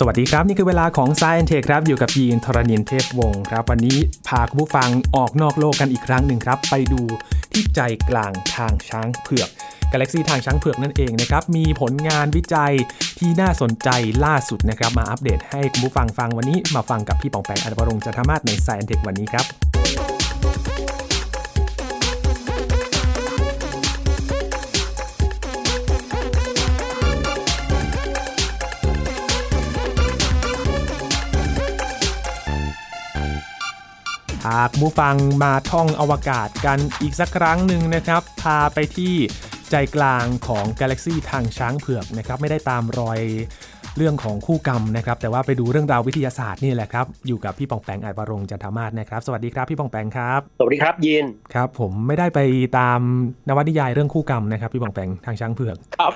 สวัสดีครับ นี่คือเวลาของ s ซ e n t e ครับ อยู่กับยีนทรณินเทพวงศ์ครับ วันนี้พาคุณผู้ฟังออกนอกโลกกันอีกครั้งหนึ่งครับ ไปดูที่ใจกลางทางช้างเผือกกาแล็กซีทางช้างเผือกนั่นเองนะครับ มีผลงานวิจัยที่น่าสนใจล่าสุดนะครับ มาอัปเดตให้คุณผู้ฟังฟังวันนี้มาฟังกับพี่ปองแปงอันวรงจันทมาศใน s ซ e n t e วันนี้ครับาคุณผู้ฟังมาท่องอวกาศกันอีกสักครั้งหนึ่งนะครับ พาไปที่ใจกลางของกาแล็กซีทางช้างเผือกนะครับไม่ได้ตามรอยเรื่องของคู่กรรมนะครับ แต่ว่าไปดูเรื่องราววิทยาศาสตร์นี่แหละครับ อยู่กับพี่ปองแปงอาจวรงจันทมาศนะครับ สวัสดีครับพี่ปองแปงครับ สวัสดีครับยินครับผมไม่ได้ไปตามนวนิยายเรื่องคู่กรรมนะครับพี่ปองแปงทางช้างเผือกครับ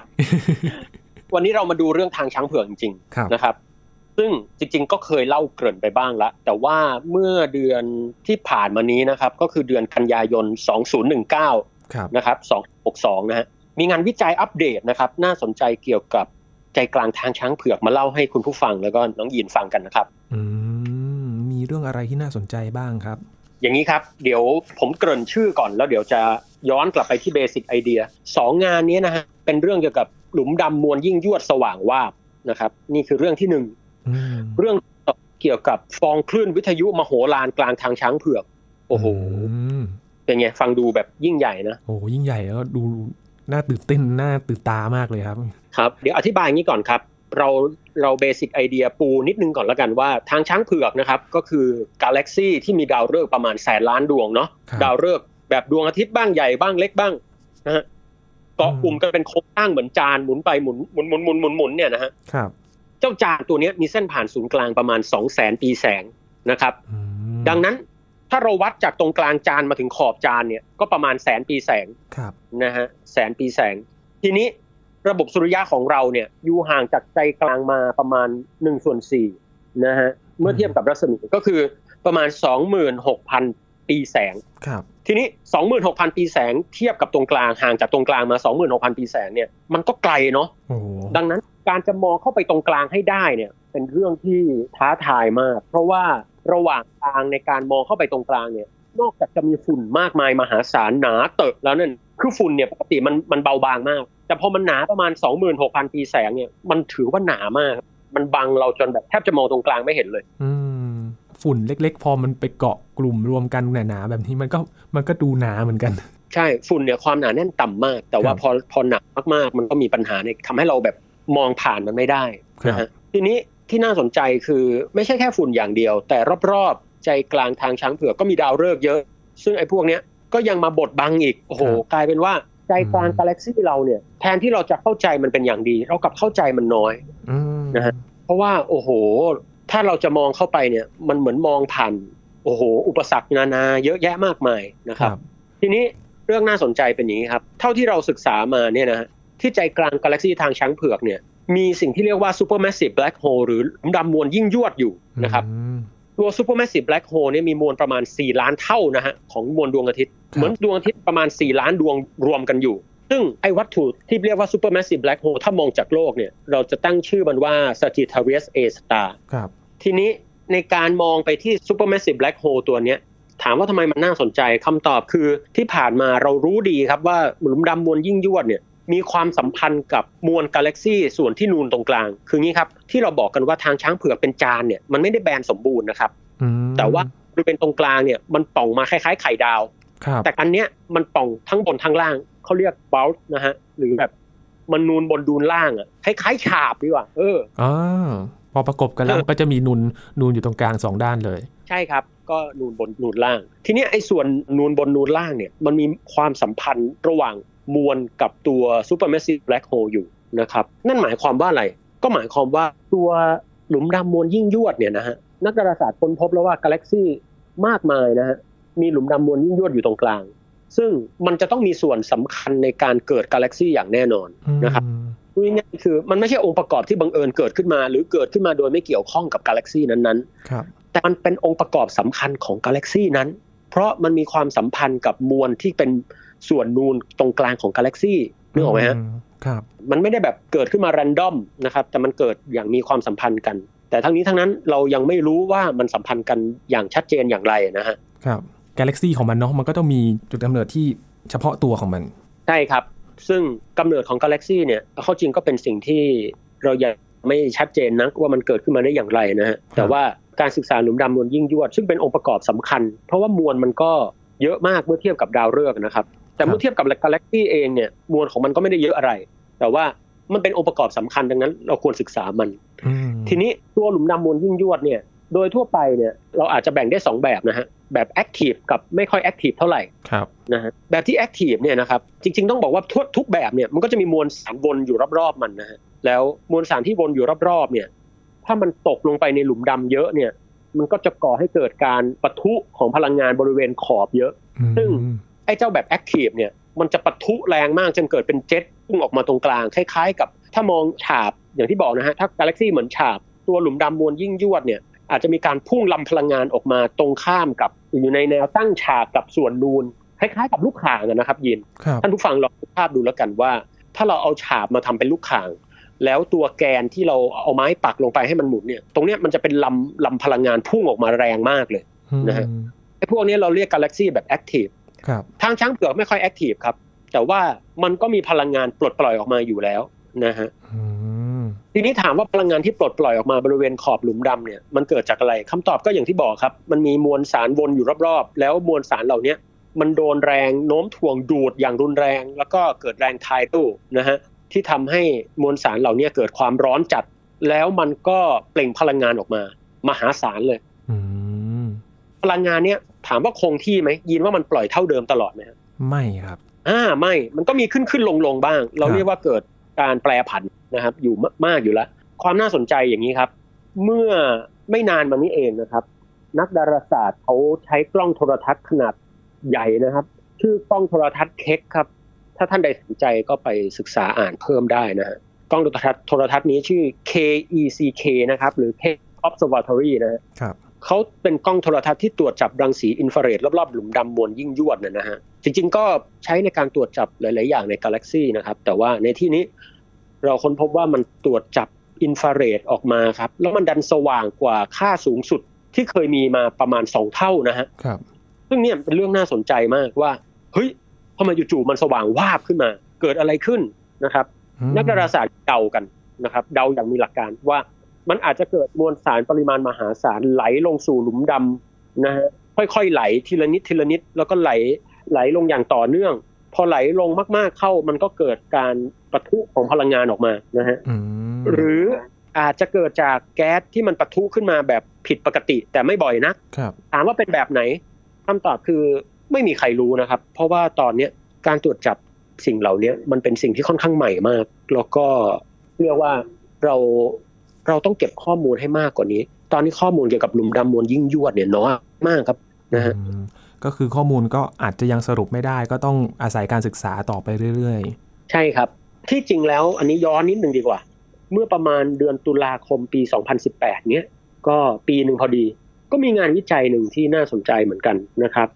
วันนี้เรามาดูเรื่องทางช้างเผือกจริงครับๆนะครับ ซึ่งจริงๆ ก็เคยเล่าเกริ่นไปบ้างละแต่ว่าเมื่อเดือนที่ผ่านมานี้นะครับ ก็คือเดือนกันยายน 2019ครับนะครับ 262 นะฮะ มีงานวิจัยอัปเดตนะครับ น่าสนใจเกี่ยวกับใจกลางทางช้างเผือกมาเล่าให้คุณผู้ฟังแล้วก็น้องยินฟังกันนะครับ อืม มีเรื่องอะไรที่น่าสนใจบ้างครับ อย่างนี้ครับ เดี๋ยวผมเกริ่นชื่อก่อนแล้วเดี๋ยวจะย้อนกลับไปที่เบสิกไอเดียสองงานนี้นะฮะเป็นเรื่องเกี่ยวกับหลุมดำมวลยิ่งยวดสว่างวาบนะครับ นี่คือเรื่องที่หนึ่งอืม เรื่องเกี่ยวกับฟองคลื่นวิทยุมโหฬารกลางทางช้างเผือก โอ้โหมเป็นไงฟังดูแบบยิ่งใหญ่นะโอ้โหยิ่งใหญ่แล้วก็ดูน่าตื่นเต้นน่าตื่นตามากเลยครับ ครับ เดี๋ยวอธิบายอย่างนี้ก่อนครับ เราเราเบสิกไอเดียปูนิดนึงก่อนแล้วกันว่าทางช้างเผือกนะครับก็คือกาแล็กซีที่มีดาวฤกษ์ประมาณแสนล้านดวงเนาะครับดาวฤกษ์แบบดวงอาทิตย์บ้างใหญ่บ้างเล็กบ้างนะฮะเกาะกลุ่มกันเป็นโครงสร้างเหมือนจานหมุนไปหมุนหมุนหมุนหมุนหมุนหมุนเนี่ยนะฮะครับ เจ้าจานตัวเนี้ยมีเส้นผ่านศูนย์กลางประมาณ 2 0 0แสนปีแสงนะครับอืมดังนั้นถ้าเราวัดจากตรงกลางจานมาถึงขอบจานเนี่ยก็ประมาณแสนปีแสงครับนะฮะแสนปีแสง ทีนี้ระบบสุริยะของเราเนี่ยอยู่ห่างจากใจกลางมาประมาณ1ส่วน4นะฮะเมื่อเทียบกับรัศมีก็คือประมาณ 26,000 ปีแสงครับทีนี้ 26,000 ปีแสงเทียบกับตรงกลางห่างจากตรงกลางมา 26,000 ปีแสงเนี่ยมันก็ไกลเนาะโอ้โหดังนั้นการจะมองเข้าไปตรงกลางให้ได้เนี่ยเป็นเรื่องที่ท้าทายมาก เพราะว่าระหว่างทางในการมองเข้าไปตรงกลางเนี่ยนอกจากจะมีฝุ่นมากมายมหาศาลหนาเตอะแล้วนั่นคือฝุ่นเนี่ยปกติมันมันเบาบางมาก แต่พอมันหนาประมาณ 26,000 ปีแสงเนี่ยมันถือว่าหนามาก มันบังเราจนแบบแทบจะมองตรงกลางไม่เห็นเลย อืมฝุ่นเล็ก ๆ พอมันไปเกาะกลุ่มรวมกันหนาๆแบบนี้มันก็มันก็ดูหนาเหมือนกันใช่ฝุ่นเนี่ยความหนาแน่นต่ำมาก แต่ว่าครับพอพอหนามากๆ มันก็มีปัญหาในทำให้เราแบบ มองผ่านมันไม่ได้นะครัฮะบทีนี้ที่น่าสนใจคือไม่ใช่แค่ฝุ่นอย่างเดียว แต่รอบๆ ใจกลางทางช้างเผือกก็มีดาวฤกษ์เยอะ ซึ่งไอ้พวกเนี้ยก็ยังมาบดบังอีกโอ้โหครับกลายเป็นว่าใจกลางอืมกาแล็กซี่เราเนี่ยแทนที่เราจะเข้าใจมันเป็นอย่างดี เรากลับเข้าใจมันน้อยอืมนะฮะเพราะว่าโอ้โห ถ้าเราจะมองเข้าไปเนี่ยมันเหมือนมองผ่านโอ้โห อุปสรรคนานาเยอะแยะมากมายนะคครัรับบทีนี้เรื่องน่าสนใจเป็นอย่างนี้ครับ เท่าที่เราศึกษามาเนี่ยนะฮะ ที่ใจกลางกาแล็กซีทางช้างเผือกเนี่ยมีสิ่งที่เรียกว่า supermassive black hole หรือหลุมดำมวลยิ่งยวดอยู่นะครับอืมตัว supermassive black hole เนี่ยมีมวลประมาณ 4 ล้านเท่านะฮะของมวลดวงอาทิตย์ครับเหมือนดวงอาทิตย์ประมาณ 4 ล้านดวงรวมกันอยู่ ซึ่งไอ้วัตถุที่เรียกว่า supermassive black hole ถ้ามองจากโลกเนี่ยเราจะตั้งชื่อมันว่า Sagittarius A star ครับทีนี้ในการมองไปที่ supermassive black hole ตัวเนี้ยถามว่าทำไมมันน่าสนใจคำตอบคือที่ผ่านมาเรารู้ดีครับว่าหลุมดำมวลยิ่งยวดเนี่ย มีความสัมพันธ์กับมวลกาแล็กซีส่วนที่นูนตรงกลาง คืองี้ครับ ที่เราบอกกันว่าทางช้างเผือกเป็นจานเนี่ยมันไม่ได้แบนสมบูรณ์นะครับอืมแต่ว่าบริเวณตรงกลางเนี่ยมันป่องมาคล้ายๆไข่ดาวครับแต่อันเนี้ยมันป่องทั้งบนทั้งล่างเขาเรียกบลต์นะฮะหรือแบบมันนูนบนดูนล่างอะคล้ายๆฉาบดีกว่า เอออ๋อพอประกบกันแล้วเออมันก็จะมีนูนนูนอยู่ตรงกลางสองด้านเลย ใช่ครับ ก็นูนบนนูนล่าง ทีเนี้ยไอ้ส่วนนูนบนนูนล่างเนี่ยมันมีความสัมพันธ์ระหว่าง มวลกับตัว supermassive black hole อยู่นะครับนั่นหมายความว่าอะไร ก็หมายความว่าตัวหลุมดำมวลยิ่งยวดเนี่ยนะฮะนักดาราศาสตร์ค้นพบแล้วว่ากาแล็กซี่มากมายนะฮะมีหลุมดำมวลยิ่งยวดอยู่ตรงกลาง ซึ่งมันจะต้องมีส่วนสำคัญในการเกิดกาแล็กซี่อย่างแน่นอนนะครับพูดง่ายๆคือมันไม่ใช่องค์ประกอบที่บังเอิญเกิดขึ้นมา หรือเกิดขึ้นมาโดยไม่เกี่ยวข้องกับกาแล็กซี่นั้นๆครับแต่มันเป็นองค์ประกอบสำคัญของกาแล็กซี่นั้น เพราะมันมีความสัมพันธ์กับมวลที่เป็น ส่วนนูนตรงกลางของกาแล็กซี่นึกออกไหมฮะอืครับมันไม่ได้แบบเกิดขึ้นมา r รนดอมนะครับแต่มันเกิดอย่างมีความสัมพันธ์กัน แต่ทั้งนี้ทั้งนั้นเรายังไม่รู้ว่ามันสัมพันธ์กันอย่างชัดเจนอย่างไรนะฮะครับกาแล็กซี่ของมันเนาะมันก็ต้องมีจุดกำเนิดที่เฉพาะตัวของมันใช่ครับ ซึ่งกำเนิดของกาแล็กซี่เนี่ยเข้าจริงก็เป็นสิ่งที่เรายังไม่ชัดเจนนะว่ามันเกิดขึ้นมาได้อย่างไรนะฮะแต่ว่าการศึกษาหลุมดำมวลยิ่งยวด ซึ่งเป็นองค์ประกอบสำคัญ เพราะว่ามวลมันก็เยอะมากเมื่อเทียบกับดาวฤกษ์นะครับ แต่เมื่อเทียบกับกาแล็กซี่เองเนี่ยมวลของมันก็ไม่ได้เยอะอะไร แต่ว่ามันเป็นองค์ประกอบสำคัญดังนั้น เราควรศึกษามันอืมทีนี้ตัวหลุมดำมวลยิ่งยวดเนี่ย โดยทั่วไปเนี่ยเราอาจจะแบ่งได้สองแบบนะฮะแบบ active กับไม่ค่อย active เท่าไหร่ครับนะฮะแบบที่ active เนี่ยนะครับจริง ๆ ต้องบอกว่าทุกทุกแบบเนี่ยมันก็จะมีมวลสารวนอยู่รอบๆมันนะฮะแล้วมวลสารที่วนอยู่รอบๆเนี่ย ถ้ามันตกลงไปในหลุมดำเยอะเนี่ย มันก็จะก่อให้เกิดการปะทุของพลังงานบริเวณขอบเยอะ ซึ่งไอ้เจ้าแบบแอคทีฟเนี่ยมันจะปะทุแรงมากจนเกิดเป็นเจ็ตพุ่งออกมาตรงกลางคล้าย ๆ กับ ถ้ามองฉาบอย่างที่บอกนะฮะถ้ากาแล็กซี่เหมือนฉาบ ตัวหลุมดำมวลยิ่งยวดเนี่ยอาจจะมีการพุ่งลำพลังงานออกมาตรงข้ามกับอยู่ในแนวตั้งฉากกับส่วนนูนคล้ายๆกับลูกข่างอะนะครับยินครับท่านผู้ฟังลองนึกภาพดูแล้วกันว่า ถ้าเราเอาฉาบมาทำเป็นลูกข่าง แล้วตัวแกนที่เราเอาไม้ปักลงไปให้มันหมุนเนี่ยตรงเนี้ยมันจะเป็นลำลำพลังงานพุ่งออกมาแรงมากเลยนะฮะไอ้พวกนี้เราเรียกกาแล็กซี่แบบแอคทีฟครับ ทางช้างเผือกไม่ค่อยแอคทีฟครับ แต่ว่ามันก็มีพลังงานปลดปล่อยออกมาอยู่แล้วนะฮะอืมทีนี้ถามว่าพลังงานที่ปลดปล่อยออกมาบริเวณขอบหลุมดำเนี่ยมันเกิดจากอะไรคำตอบก็อย่างที่บอกครับ มันมีมวลสารวนอยู่รอบๆ แล้วมวลสารเหล่าเนี้ยมันโดนแรงโน้มถ่วงดูดอย่างรุนแรง แล้วก็เกิดแรงทายตู้นะฮะที่ทำให้มวลสารเหล่าเนี้ยเกิดความร้อนจัด แล้วมันก็เปล่งพลังงานออกมา มหาศาลเลยอืมพลังงานเนี้ย ถามว่าคงที่ไหมยินว่ามันปล่อยเท่าเดิมตลอดไหมครับไม่ครับ อ่าไม่มันก็มีขึ้นขึ้นลงลงบ้าง เราครับเรียกว่าเกิดการแปรผันนะครับ อยู่มมากอยู่แล้ว ความน่าสนใจอย่างนี้ครับ เมื่อไม่นานมานี้เองนะครับ นักดาราศาสตร์เขาใช้กล้องโทรทัศน์ขนาดใหญ่นะครับ ชื่อกล้องโทรทัศน์เค้กครับ ถ้าท่านใดสนใจก็ไปศึกษาอ่านเพิ่มได้นะฮะกล้องโทรทัศน์โทรทัศน์นี้ชื่อ KECK นะครับ หรือ K Observatory นะฮะครับ เขาเป็นกล้องโทรทัศน์ที่ตรวจจับรังสีอินฟราเรดรอบๆหลุมดำมวลยิ่งยวดนะนะฮะจริงๆก็ใช้ในการตรวจจับหลาย ๆ อย่างในกาแล็กซีนะครับ แต่ว่าในที่นี้เราค้นพบว่ามันตรวจจับอินฟราเรดออกมาครับ แล้วมันดันสว่างกว่าค่าสูงสุดที่เคยมีมาประมาณ2เท่านะฮะครับ ซึ่งเนี่ยเป็นเรื่องน่าสนใจมากว่าเฮ้ยทำไมจู่ๆมันสว่างวาบขึ้นมา เกิดอะไรขึ้นนะครับอืมนักดาราศาสตร์เดากันนะครับ เดาอย่างมีหลักการว่า มันอาจจะเกิดมวลสารปริมาณมหาศาลไหลลงสู่หลุมดำนะฮะค่อยๆไหลทีละนิดทีละนิดแล้วก็ไหลไหลลงอย่างต่อเนื่อง พอไหลลงมากๆเข้า มันก็เกิดการปะทุของพลังงานออกมานะฮะอืมหรืออาจจะเกิดจากแก๊สที่มันปะทุขึ้นมาแบบผิดปกติ แต่ไม่บ่อยนักครับถามว่าเป็นแบบไหนคำตอบคือไม่มีใครรู้นะครับ เพราะว่าตอนเนี้ยการตรวจจับสิ่งเหล่านี้มันเป็นสิ่งที่ค่อนข้างใหม่มาก แล้วก็เรียกว่าเรา เราต้องเก็บข้อมูลให้มากกว่านี้ ตอนนี้ข้อมูลเกี่ยวกับหลุมดำมวลยิ่งยวดเนี่ยน้อยมากครับนะฮะอืมก็คือข้อมูลก็อาจจะยังสรุปไม่ได้ ก็ต้องอาศัยการศึกษาต่อไปเรื่อยใช่ครับ ที่จริงแล้วอันนี้ย้อนนิดหนึ่งดีกว่า เมื่อประมาณเดือนตุลาคมปี 2018 เนี้ยก็ปีหนึ่งพอดี ก็มีงานวิจัยหนึ่งที่น่าสนใจเหมือนกันนะครับ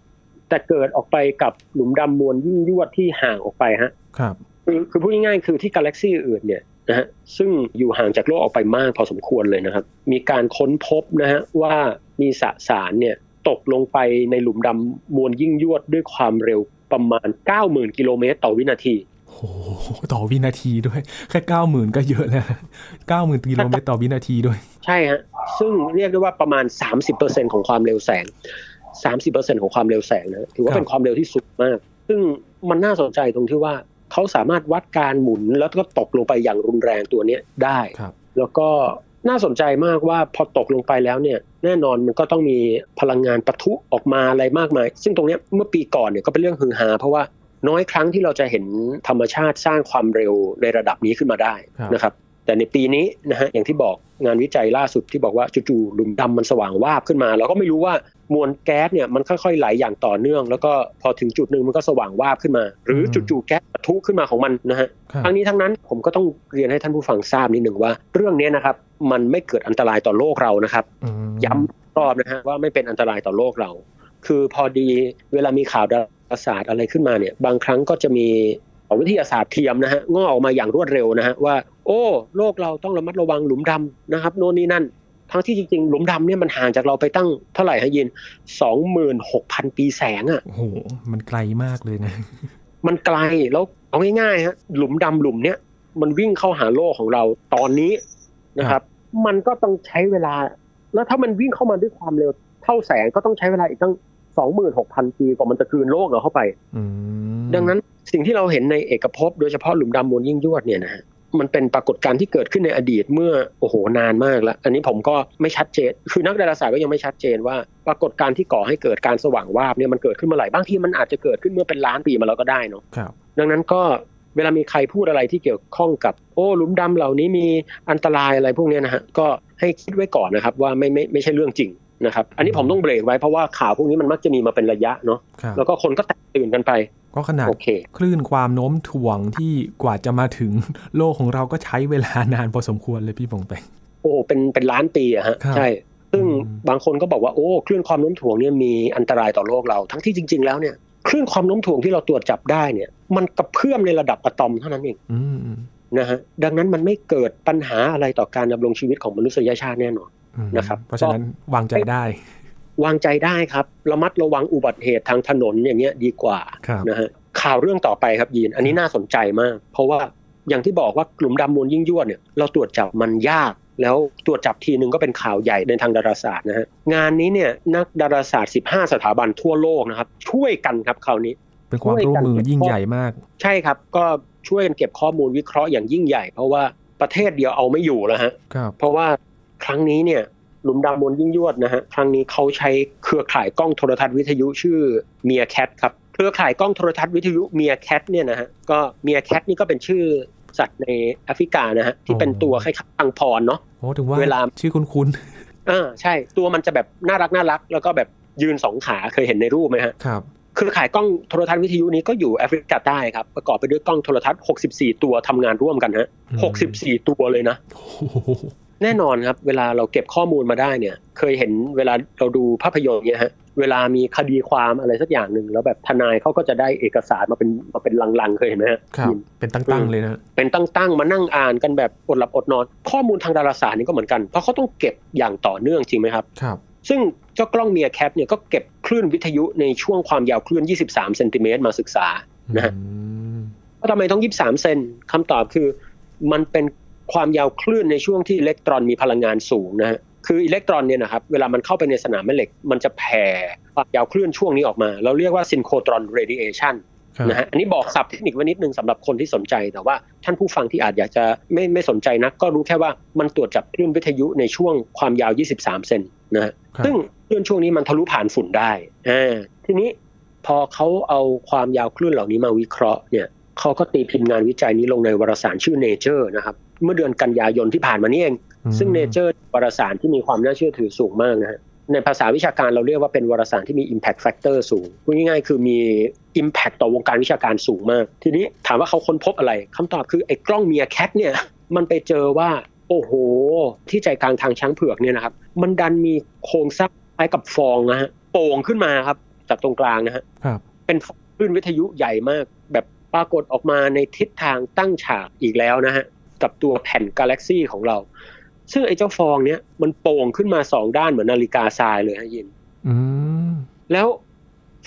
แต่เกิดออกไปกับหลุมดำมวลยิ่งยวดที่ห่างออกไปฮะๆครับคือคือพูดง่ายๆคือที่กาแล็กซี่อื่นเนี่ย นะฮะซึ่งอยู่ห่างจากโลกออกไปมากพอสมควรเลยนะครับ มีการค้นพบนะฮะว่ามีสสารเนี่ยตกลงไปในหลุมดำมวลยิ่งยวดด้วยความเร็วประมาณ 90,000 กิโลเมตรต่อวินาทีโอ้โหต่อวินาทีด้วย แค่เก้าหมื่นก็เยอะแล้วเก้าหมื่นกิโลเมตรต่อวินาทีด้วย ใช่ฮะซึ่งเรียกได้ว่าประมาณ 30%ของความเร็วแสง 30%ของความเร็วแสงนะถือว่าครับเป็นความเร็วที่สูงมาก ซึ่งมันน่าสนใจตรงที่ว่า เขาสามารถวัดการหมุนแล้วก็ตกลงไปอย่างรุนแรงตัวเนี้ยได้ครับแล้วก็น่าสนใจมากว่าพอตกลงไปแล้วเนี่ยแน่นอนมันก็ต้องมีพลังงานปะทุออกมาอะไรมากมาย ซึ่งตรงเนี้ยเมื่อปีก่อนเนี่ยก็เป็นเรื่องฮือฮาเพราะว่าน้อยครั้งที่เราจะเห็นธรรมชาติสร้างความเร็วในระดับนี้ขึ้นมาได้ครับนะครับแต่ในปีนี้นะฮะอย่างที่บอกงานวิจัยล่าสุดที่บอกว่าจู่ๆหลุมดำมันสว่างวาบขึ้นมา เราก็ไม่รู้ว่า มวลแก๊สเนี่ยมันค่อยๆไหลอย่างต่อเนื่อง แล้วก็พอถึงจุดหนึ่งมันก็สว่างวาบขึ้นมา หรือจู่ๆแก๊สปะทุขึ้นมาของมันนะฮะครับทั้งนี้ทั้งนั้นผมก็ต้องเรียนให้ท่านผู้ฟังทราบนิดหนึ่งว่า เรื่องนี้นะครับมันไม่เกิดอันตรายต่อโลกเรานะครับอืมย้ำรอบนะฮะว่าไม่เป็นอันตรายต่อโลกเรา คือพอดีเวลามีข่าวดาราศาสตร์อะไรขึ้นมาเนี่ยบางครั้งก็จะมีวิทยาศาสตร์เทียมนะฮะงอกออกมาอย่างรวดเร็วนะฮะว่า โอ้ โลกเราต้องระมัดระวังหลุมดำนะครับ โน่นนี่นั่น ทั้งที่จริงๆ หลุมดำเนี่ยมันห่างจากเราไปตั้งเท่าไหร่ฮะยินสองหมื่นหกพันปีแสงอะ่ะโอ้โหมันไกลมากเลยนะ มันไกลแล้วเอาง่ายๆฮะหลุมดำหลุมเนี้ยมันวิ่งเข้าหาโลกของเราตอนนี้นะครับ มันก็ต้องใช้เวลา แล้วถ้ามันวิ่งเข้ามาด้วยความเร็วเท่าแสงก็ต้องใช้เวลาอีกตั้งสองหมื่นหกพันปีกว่ามันจะคืนโลกเราเข้าไปอืมดังนั้นสิ่งที่เราเห็นในเอกภพโดยเฉพาะหลุมดำมวลยิ่งยวดเนี่ยนะฮะ มันเป็นปรากฏการณ์ที่เกิดขึ้นในอดีตเมื่อโอ้โหนานมากแล้ว อันนี้ผมก็ไม่ชัดเจน คือนักดาราศาสตร์ก็ยังไม่ชัดเจนว่า ปรากฏการณ์ที่ก่อให้เกิดการสว่างวาบเนี่ยมันเกิดขึ้นเมื่อไหร่บางทีมันอาจจะเกิดขึ้นเมื่อเป็นล้านปีมาแล้วก็ได้เนาะครับดังนั้นก็เวลามีใครพูดอะไรที่เกี่ยวข้องกับ โอ้หลุมดำเหล่านี้มีอันตรายอะไรพวกเนี้ยนะฮะก็ให้คิดไว้ก่อนนะครับว่าไม่ไม่ไม่ใช่เรื่องจริงนะครับ อันนี้ผมต้องเบรกไว้เพราะว่าข่าวพวกนี้มันมักจะมีมาเป็นระยะเนาะครับแล้วก็คนก็แตกตื่นกันไป ก็ขนาดโอเคคลื่นความโน้มถ่วงที่กว่าจะมาถึงโลกของเราก็ใช้เวลานานพอสมควรเลยพี่ปองแปงโอ้เป็นเป็นล้านปีอะฮะครับใช่ ซึ่งอืมบางคนก็บอกว่าโอ้คลื่นความโน้มถ่วงเนี่ยมีอันตรายต่อโลกเรา ทั้งที่จริง ๆ แล้วเนี่ยคลื่นความโน้มถ่วงที่เราตรวจจับได้เนี่ย มันกระเพื่อมในระดับอะตอมเท่านั้นเองอืมอืมนะฮะดังนั้นมันไม่เกิดปัญหาอะไรต่อการดำรงชีวิตของมนุษยชาติแน่นอนอืมนะครับ เพราะฉะนั้นวางใจได้ วางใจได้ครับระมัดระวังอุบัติเหตุทางถนนอย่างเงี้ยดีกว่าครับนะฮะข่าวเรื่องต่อไปครับยีน อันนี้น่าสนใจมาก เพราะว่าอย่างที่บอกว่ากลุ่มดำมวลยิ่งยวดเนี่ยเราตรวจจับมันยาก แล้วตรวจจับทีนึงก็เป็นข่าวใหญ่ในทางดาราศาสตร์นะฮะงานนี้เนี่ยนักดาราศาสตร์ 15 สถาบันทั่วโลกนะครับ ช่วยกันครับคราวนี้ เป็นความร่วมมือยิ่งใหญ่มาก ใช่ครับ ก็ช่วยกันเก็บข้อมูลวิเคราะห์อย่างยิ่งใหญ่ เพราะว่าประเทศเดียวเอาไม่อยู่แล้วฮะครับเพราะว่าครั้งนี้เนี่ย หลุมดำมวลยิ่งยวดนะฮะครั้งนี้เขาใช้เครือข่ายกล้องโทรทัศน์วิทยุชื่อเมียแคทครับเครือข่ายกล้องโทรทัศน์วิทยุเมียแคทเนี่ยนะฮะก็เมียแคทนี่ก็เป็นชื่อสัตว์ในแอฟริกานะฮะที่เป็นตัวคล้ายๆอังพรเนาะโอ้ถึงว่าเวลาชื่อคุ้นอ่าใช่ตัวมันจะแบบน่ารักน่ารัก แล้วก็แบบยืนสองขาเคยเห็นในรูปไหมฮะๆครับเครือข่ายกล้องโทรทัศน์วิทยุนี้ก็อยู่แอฟริกาใต้ครับประกอบไปด้วยกล้องโทรทัศน์ 64 ตัวทำงานร่วมกันฮะอืม64 ตัวเลยนะโอ้โห แน่นอนครับ เวลาเราเก็บข้อมูลมาได้เนี่ย เคยเห็นเวลาเราดูภาพยนตร์เนี่ยฮะเวลามีคดีความอะไรสักอย่างหนึ่งแล้วแบบทนายเขาก็จะได้เอกสารมาเป็นมาเป็นลังๆเคยเห็นไหมฮะครับยินเป็นตั้งๆเลยนะเป็นตั้งๆมานั่งอ่านกันแบบอดหลับอดนอน ข้อมูลทางดาราศาสตร์นี่ก็เหมือนกันเพราะเขาต้องเก็บอย่างต่อเนื่องจริงไหมครับครับซึ่งเจ้ากล้อง MeerKAT เนี่ยก็เก็บคลื่นวิทยุในช่วงความยาวคลื่น 23 เซนติเมตรมาศึกษานะฮะอืมว่าทำไมต้อง 23 เซนคำตอบคือ มันเป็น ความยาวคลื่นในช่วงที่อิเล็กตรอนมีพลังงานสูงนะฮะคืออิเล็กตรอนเนี่ยนะครับเวลามันเข้าไปในสนามแม่เหล็ก มันจะแผ่ความยาวคลื่นช่วงนี้ออกมา เราเรียกว่า synchrotron radiation ครับนะฮะอันนี้บอกศัพท์เทคนิคไว้นิดนึงสำหรับคนที่สนใจ แต่ว่าท่านผู้ฟังที่อาจอยากจะไม่ไม่สนใจนักก็รู้แค่ว่ามันตรวจจับคลื่นวิทยุในช่วงความยาว 23 เซนนะฮะครับซึ่งคลื่นช่วงนี้มันทะลุผ่านฝุ่นได้อ่าทีนี้พอเขาเอาความยาวคลื่นเหล่านี้มาวิเคราะห์เนี่ยเขาก็ตีพิมพ์งานวิจัยนี้ลงในวารสารชื่อ Nature นะครับ เมื่อเดือนกันยายนที่ผ่านมานี่เอง ซึ่ง Nature วารสารที่มีความน่าเชื่อถือสูงมากนะฮะในภาษาวิชาการเราเรียกว่าเป็นวารสารที่มี impact factor สูงพูดง่ายๆคือมี impact ต่อวงการวิชาการสูงมาก ทีนี้ถามว่าเขาค้นพบอะไรคำตอบคือไอ้กล้องเมียแคทเนี่ย มันไปเจอว่า โอ้โห ที่ใจกลางทางช้างเผือกเนี่ยนะครับ มันดันมีโครงสร้างคล้ายกับฟองนะฮะโป่งขึ้นมาครับ จากตรงกลางนะฮะครับเป็นคลื่นวิทยุใหญ่มาก แบบปรากฏออกมาในทิศทางตั้งฉากอีกแล้วนะฮะ กับตัวแผ่นกาแล็กซี่ของเรา ซึ่งไอ้เจ้าฟองเนี้ยมันโป่งขึ้นมาสองด้านเหมือนนาฬิกาทรายเลยฮะยินอืมแล้ว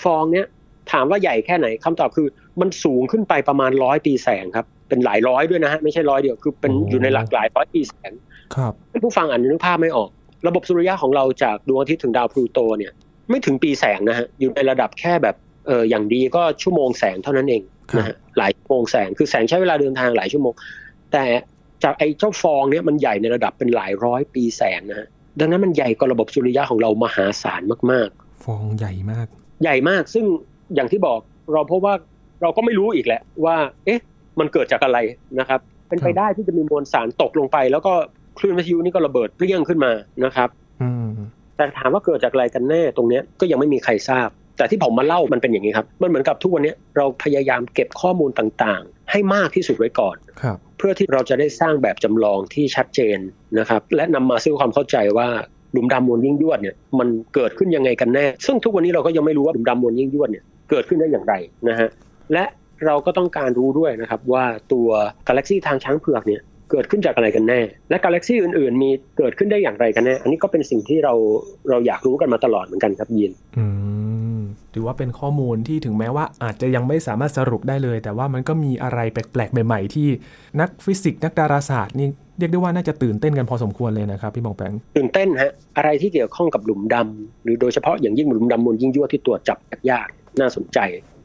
ฟองเนี้ยถามว่าใหญ่แค่ไหนคำตอบคือ มันสูงขึ้นไปประมาณร้อยปีแสงครับ เป็นหลายร้อยด้วยนะฮะไม่ใช่ร้อยเดียวคือเป็นอยู่ในหลักหลายร้อยปีแสง ครับผู้ฟังอ่านนึกภาพไม่ออก ระบบสุริยะของเราจากดวงอาทิตย์ถึงดาวพลูโตเนี่ย ไม่ถึงปีแสงนะฮะอยู่ในระดับแค่แบบเอออย่างดีก็ชั่วโมงแสงเท่านั้นเองนะฮะหลายชั่วโมงแสงคือแสงใช้เวลาเดินทางหลายชั่วโมง แต่จากไอ้เจ้าฟองเนี่ยมันใหญ่ในระดับเป็นหลายร้อยปีแสงนะฮะดังนั้นมันใหญ่กว่าระบบสุริยะของเรามหาศาลมากฟองใหญ่มากๆใหญ่มากซึ่งอย่างที่บอกเราพบว่าเราก็ไม่รู้อีกแหละว่า เอ๊ะ มันเกิดจากอะไรนะครับ เป็นไปครับได้ที่จะมีมวลสารตกลงไป แล้วก็คลื่นวิทยุนี่ก็ระเบิดเปรี้ยงขึ้นมานะครับอืมแต่ถามว่าเกิดจากอะไรกันแน่ตรงเนี้ยก็ยังไม่มีใครทราบ แต่ที่ผมมาเล่ามันเป็นอย่างนี้ครับ มันเหมือนกับทุกวันเนี้ยเราพยายามเก็บข้อมูลต่างๆ ให้มากที่สุดไว้ก่อนครับ เพื่อที่เราจะได้สร้างแบบจำลองที่ชัดเจนนะครับและนำมาซึ่งความเข้าใจว่าหลุมดำมวลยิ่งยวดเนี่ยมันเกิดขึ้นยังไงกันแน่ ซึ่งทุกวันนี้เราก็ยังไม่รู้ว่าหลุมดำมวลยิ่งยวดเนี่ยเกิดขึ้นได้อย่างไรนะฮะและเราก็ต้องการรู้ด้วยนะครับว่าตัวกาแล็กซีทางช้างเผือกเนี่ยเกิดขึ้นจากอะไรกันแน่ และกาแล็กซีอื่นๆ มีเกิดขึ้นได้อย่างไรกันแน่ อันนี้ก็เป็นสิ่งที่เราเราอยากรู้กันมาตลอดเหมือนกันครับยินอืม ถือว่าเป็นข้อมูลที่ถึงแม้ว่าอาจจะยังไม่สามารถสรุปได้เลย แต่ว่ามันก็มีอะไรแปลกๆ ใหม่ ๆ ที่นักฟิสิกส์นักดาราศาสตร์นี่เรียกได้ว่าน่าจะตื่นเต้นกันพอสมควรเลยนะครับพี่ปองแปงตื่นเต้นฮะอะไรที่เกี่ยวข้องกับหลุมดำหรือโดยเฉพาะอย่างยิ่งหลุมดำมวลยิ่งยวดที่ตรวจจับยากน่าสนใจ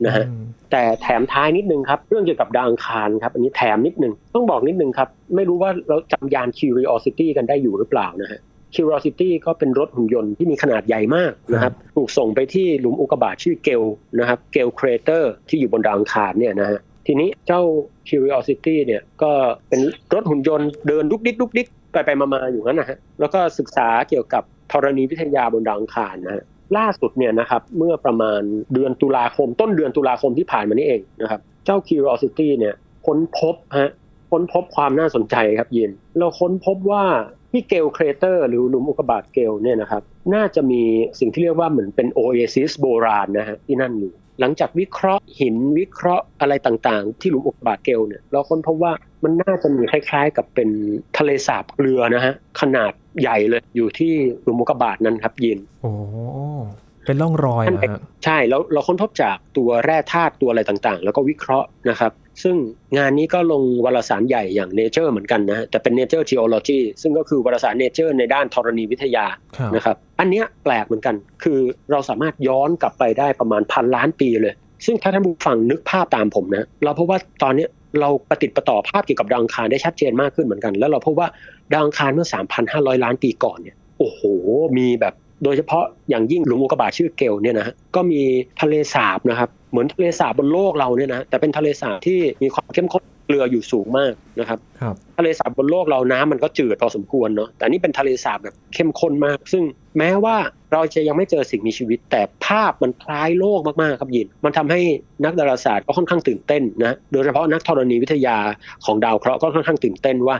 นะฮะอืมแต่แถมท้ายนิดนึงครับ เรื่องเกี่ยวกับดาวอังคารครับ อันนี้แถมนิดนึง ต้องบอกนิดนึงครับ ไม่รู้ว่าเราจำยาน Curiosity กันได้อยู่หรือเปล่านะฮะ Curiosity ก็เป็นรถหุ่นยนต์ที่มีขนาดใหญ่มากนะครับถูกส่งไปที่หลุมอุกกาบาตชื่อ Gale นะครับ Gale Crater ที่อยู่บนดาวอังคารเนี่ยนะฮะทีนี้เจ้า Curiosity เนี่ยก็เป็นรถหุ่นยนต์เดินดุกดิกดุกดิกไปไปมาๆอยู่นั้นนะฮะแล้วก็ศึกษาเกี่ยวกับธรณีวิทยาบนดาวอังคารนะฮะล่าสุดเนี่ยนะครับเมื่อประมาณเดือนตุลาคม ต้นเดือนตุลาคมที่ผ่านมานี่เองนะครับเจ้า Curiosity เนี่ยค้นพบฮะค้นพบความน่าสนใจครับยิน เราค้นพบว่า ที่ Gale Crater หรือหลุมอุกกาบาต Gale เนี่ยนะครับน่าจะมีสิ่งที่เรียกว่าเหมือนเป็นโอเอซิสโบราณนะฮะที่นั่นอยู่หลังจากวิเคราะห์หินวิเคราะห์อะไรต่างๆ ที่หลุมอุกกาบาตเกลเนี่ยเราค้นพบว่ามันน่าจะมีคล้ายๆ กับเป็นทะเลสาบเกลือนะฮะขนาดใหญ่เลยอยู่ที่หลุมอุกกาบาตนั้นครับยินโอ้เป็นร่องรอยนะฮะใช่แล้วเราค้นพบจากตัวแร่ธาตุตัวอะไรต่างๆ แล้วก็วิเคราะห์นะครับ ซึ่งงานนี้ก็ลงวารสารใหญ่อย่าง Nature เหมือนกันนะฮะแต่เป็น Nature Geology ซึ่งก็คือวารสาร Nature ในด้านธรณีวิทยาครับนะครับอันเนี้ยแปลกเหมือนกัน คือเราสามารถย้อนกลับไปได้ประมาณพันล้านปีเลย ซึ่งถ้าท่านผู้ฟังนึกภาพตามผมนะเราพบว่าตอนเนี้ยเราปฏิดประต่อภาพเกี่ยวกับดาวอังคารได้ชัดเจนมากขึ้นเหมือนกัน แล้วเราพบว่าดาวอังคารเมื่อ 3,500 ล้านปีก่อนเนี่ยโอ้โหมีแบบโดยเฉพาะอย่างยิ่งหลุมอุกกาบาตชื่อเกลเนี่ยนะฮะก็มีทะเลสาบนะครับ เหมือนทะเลสาบบนโลกเราเนี่ยนะแต่เป็นทะเลสาบที่มีความเข้มข้นเกลืออยู่สูงมากนะครับครับทะเลสาบบนโลกเราน้ำมันก็จืดพอสมควรเนาะแต่นี่เป็นทะเลสาบแบบเข้มข้นมาก ซึ่งแม้ว่าเราจะยังไม่เจอสิ่งมีชีวิต แต่ภาพมันคล้ายโลกมากๆครับยิน มันทำให้นักดาราศาสตร์ก็ค่อนข้างตื่นเต้นนะโดยเฉพาะนักธรณีวิทยาของดาวเคราะห์ก็ค่อนข้างตื่นเต้นว่า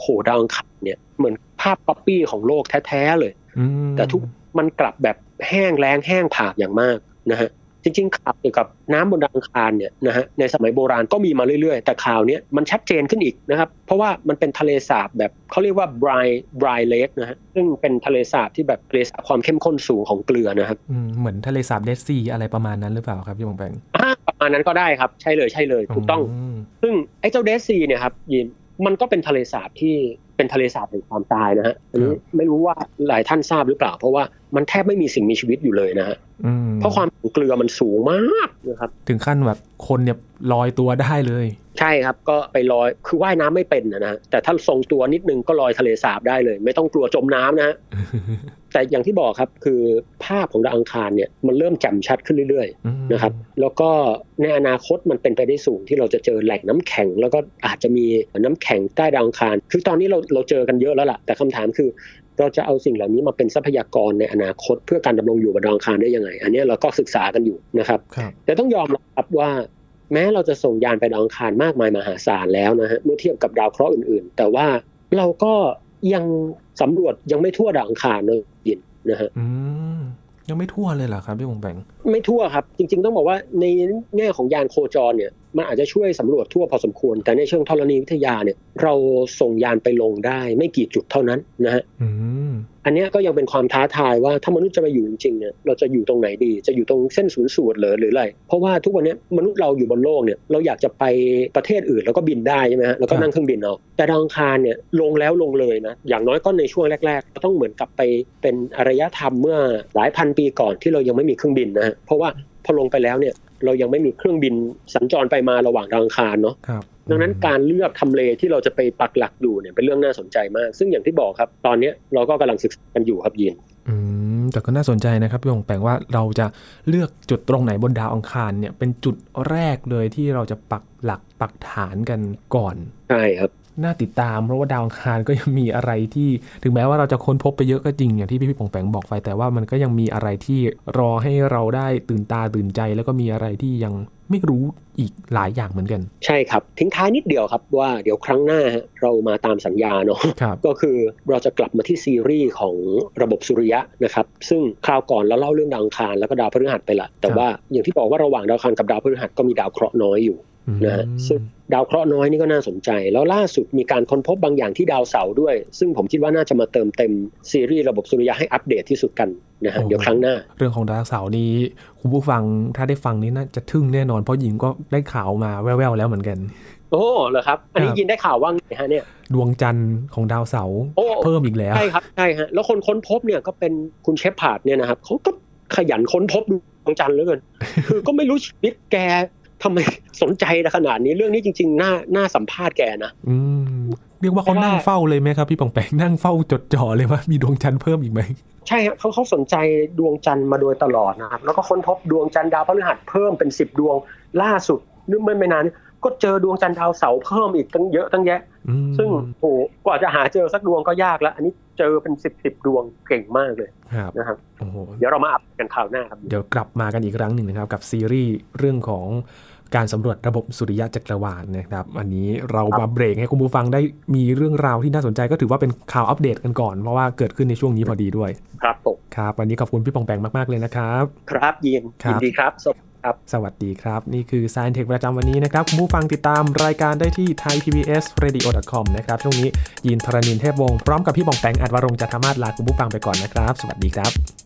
โหดาวอังคารเนี่ยเหมือนภาพก๊อปปี้ของโลกแท้ๆเลยอืมแต่ทุกมันกลับแบบแห้งแล้งแห้งผากอย่างมากนะฮะจ ริงๆข่าวเกี่ยวกับน้ำบนดาวอังคารเนี่ยนะฮะในสมัยโบราณก็มีมาเรื่อยๆ แต่ข่าวเนี้ยมันชัดเจนขึ้นอีกนะครับเพราะว่ามันเป็นทะเลสาบแบบเขาเรียกว่า dry dry lake นะฮะซึ่งเป็นทะเลสาบที่แบบทะเลสาบความเข้มข้นสูงของเกลือนะครับอืมเหมือนทะเลสาบเดดซีอะไรประมาณนั้นหรือเปล่าครับพี่บองแปงอ่าประมาณนั้นก็ได้ครับใช่เลยใช่เลยถูกต้องมซึ่งไอ้เจ้าเดซีเนี่ยครับยินมันก็เป็นทะเลสาบที่ เป็นทะเลสาบแห่งความตายนะฮะอันนี้ไม่รู้ว่าหลายท่านทราบหรือเปล่า เพราะว่ามันแทบไม่มีสิ่งมีชีวิตอยู่เลยนะฮะอืมเพราะความเกลือมันสูงมากนะครับ ถึงขั้นแบบคนเนี่ยลอยตัวได้เลย ใช่ครับก็ไปลอยคือว่ายน้ำไม่เป็นนะนะแต่ถ้าทรงตัวนิดนึงก็ลอยทะเลสาบได้เลย ไม่ต้องกลัวจมน้ำนะฮะแต่อย่างที่บอกครับคือภาพของดาวอังคารเนี่ยมันเริ่มแจ่มชัดขึ้นเรื่อยอืมๆนะครับแล้วก็ในอนาคตมันเป็นไปได้สูงที่เราจะเจอแหล่งน้ำแข็ง แล้วก็อาจจะมีน้ำแข็งใต้ดาวอังคาร คือตอนนี้เราเราเจอกันเยอะแล้วล่ะ แต่คำถามคือเราจะเอาสิ่งเหล่านี้มาเป็นทรัพยากรในอนาคต เพื่อการดำรงอยู่บนดาวอังคารได้ยังไง อันนี้เราก็ศึกษากันอยู่นะครับครับแต่ต้องยอมรับครับว่า แม้เราจะส่งยานไปดาวอังคารมากมายมหาศาลแล้วนะฮะเมื่อเทียบกับดาวเคราะห์อื่นๆ แต่ว่าเราก็ยังสำรวจยังไม่ทั่วดาวอังคารเลยยินนะฮะอืมยังไม่ทั่วเลยเหรอครับพี่บองแปงไม่ทั่วครับ จริง ๆ ต้องบอกว่าในแง่ของยานโคจรเนี่ยมันอาจจะช่วยสำรวจทั่วพอสมควร แต่ในเชิงธรณีวิทยาเนี่ย เราส่งยานไปลงได้ไม่กี่จุดเท่านั้นนะฮะอืมอันเนี้ยก็ยังเป็นความท้าทายว่าถ้ามนุษย์จะไปอยู่จริงๆเนี่ยเราจะอยู่ตรงไหนดี จะอยู่ตรงเส้นศูนย์สูตรเหรือหรืออะไร เพราะว่าทุกวันเนี้ยมนุษย์เราอยู่บนโลกเนี่ยเราอยากจะไปประเทศอื่นแล้วก็บินได้ใช่ไหมฮะแล้วก็นั่งเครื่องบินเอาแต่ดาวอังคารเนี่ยลงแล้วลงเลยนะอย่างน้อยก็ในช่วงแรกๆก็ต้องเหมือนกับไปเป็นอารยธรรมเมื่อหลายพันปีก่อนที่เรายังไม่มีเครื่องบินนะฮะเพราะว่าพอลงไปแล้วเนี่ย เรายังไม่มีเครื่องบินสัญจรไปมาระหว่างดาวอังคารเนาะครับดังนั้นการเลือกทำเลที่เราจะไปปักหลักอยู่เนี่ยเป็นเรื่องน่าสนใจมาก ซึ่งอย่างที่บอกครับ ตอนเนี้ยเราก็กำลังศึกษากันอยู่ครับยินอืมแต่ก็น่าสนใจนะครับพี่บองแปงว่าเราจะเลือกจุดตรงไหนบนดาวอังคารเนี่ยเป็นจุดแรกเลยที่เราจะปักหลักปักฐานกันก่อน ใช่ครับ น่าติดตาม เพราะว่าดาวอังคารก็ยังมีอะไรที่ถึงแม้ว่าเราจะค้นพบไปเยอะก็จริงอย่างที่พี่พี่ปองแปงบอกไปแต่ว่ามันก็ยังมีอะไรที่รอให้เราได้ตื่นตาตื่นใจ แล้วก็มีอะไรที่ยังไม่รู้อีกหลายอย่างเหมือนกัน ใช่ครับ ทิ้งท้ายนิดเดียวครับว่าเดี๋ยวครั้งหน้าฮะเรามาตามสัญญาเนาะครับก็คือเราจะกลับมาที่ซีรีส์ของระบบสุริยะนะครับ ซึ่งคราวก่อนเราเล่าเรื่องดาวอังคารแล้วก็ดาวพฤหัสไปละแต่ว่าอย่างที่บอกว่าระหว่างดาวอังคารกับดาวพฤหัสก็มีดาวเคราะห์น้อยอยู่ นะฮะซึ่งดาวเคราะห์น้อยนี่ก็น่าสนใจ แล้วล่าสุดมีการค้นพบบางอย่างที่ดาวเสาร์ด้วย ซึ่งผมคิดว่าน่าจะมาเติมเต็มซีรีส์ระบบสุริยะให้อัปเดตที่สุดกันนะฮะเดี๋ยวครั้งหน้า เรื่องของดาวเสาร์นี้คุณผู้ฟังถ้าได้ฟังนี้น่าจะทึ่งแน่นอนเพราะหญิงก็ได้ข่าวมาแว่วๆแล้วเหมือนกัน โอ้เหรอครับ อันนี้ยินได้ข่าวว่าไงฮะเนี่ยดวงจันทร์ของดาวเสาร์โอ้เพิ่มอีกแล้วใช่ครับใช่ฮะแล้วคนค้นพบเนี่ยก็เป็นคุณเชฟพาร์ดเนี่ยนะครับเขาก็ขยันค้นพบดวงจันทร์เหลือเกินคือก็ไม่รู้ชีวิตแก ทำไมสนใจขนาดนี้เรื่องนี้จริงๆน่าน่าสัมภาษณ์แกนะอืมเรียกว่าเขาเพราะว่านั่งเฝ้าเลยไหมครับพี่ปองแปงนั่งเฝ้าจดจ่อเลยว่ามีดวงจันทร์เพิ่มอีกไหมใช่ฮะเขาเขาสนใจดวงจันทร์มาโดยตลอดนะครับแล้วก็ค้นพบดวงจันทร์ดาวพฤหัสเพิ่มเป็นสิบดวงล่าสุดนึกไม่ไม่นาน ก็เจอดวงจันทร์ดาวเสาร์เพิ่มอีกตั้งเยอะตั้งแยะอืมซึ่งโอ้โหกว่าจะหาเจอสักดวงก็ยากแล้ว อันนี้เจอเป็นสิบสิบดวงเก่งมากเลยครับนะครับโอ้โหเดี๋ยวเรามาอัปเดตกันคราวหน้าครับเดี๋ยวกลับมากันอีกครั้งหนึ่งนะครับ กับซีรีส์เรื่องของการสำรวจระบบสุริยะจักรวาลนะครับ อันนี้เรามาเบรกให้คุณผู้ฟังได้มีเรื่องราวที่น่าสนใจก็ถือว่าเป็นข่าวอัปเดตกันก่อน เพราะว่าเกิดขึ้นในช่วงนี้พอดีด้วย ครับผมครับ วันนี้ขอบคุณพี่ปองแปงมาก ๆ เลยนะครับ ครับยินครับยินดี ครับ สวัสดีครับ นี่คือ s ซ i e n Tech ประจำวันนี้นะครับ คุณผู้ฟังติดตามรายการได้ที่ thaipbsradio.com นะครับ ช่วงนี้ยินทรณินเทพวงศ์พร้อมกับพี่บองแปงอัดวรงจันทมาศลาคุณผู้ฟังไปก่อนนะครับ สวัสดีครับ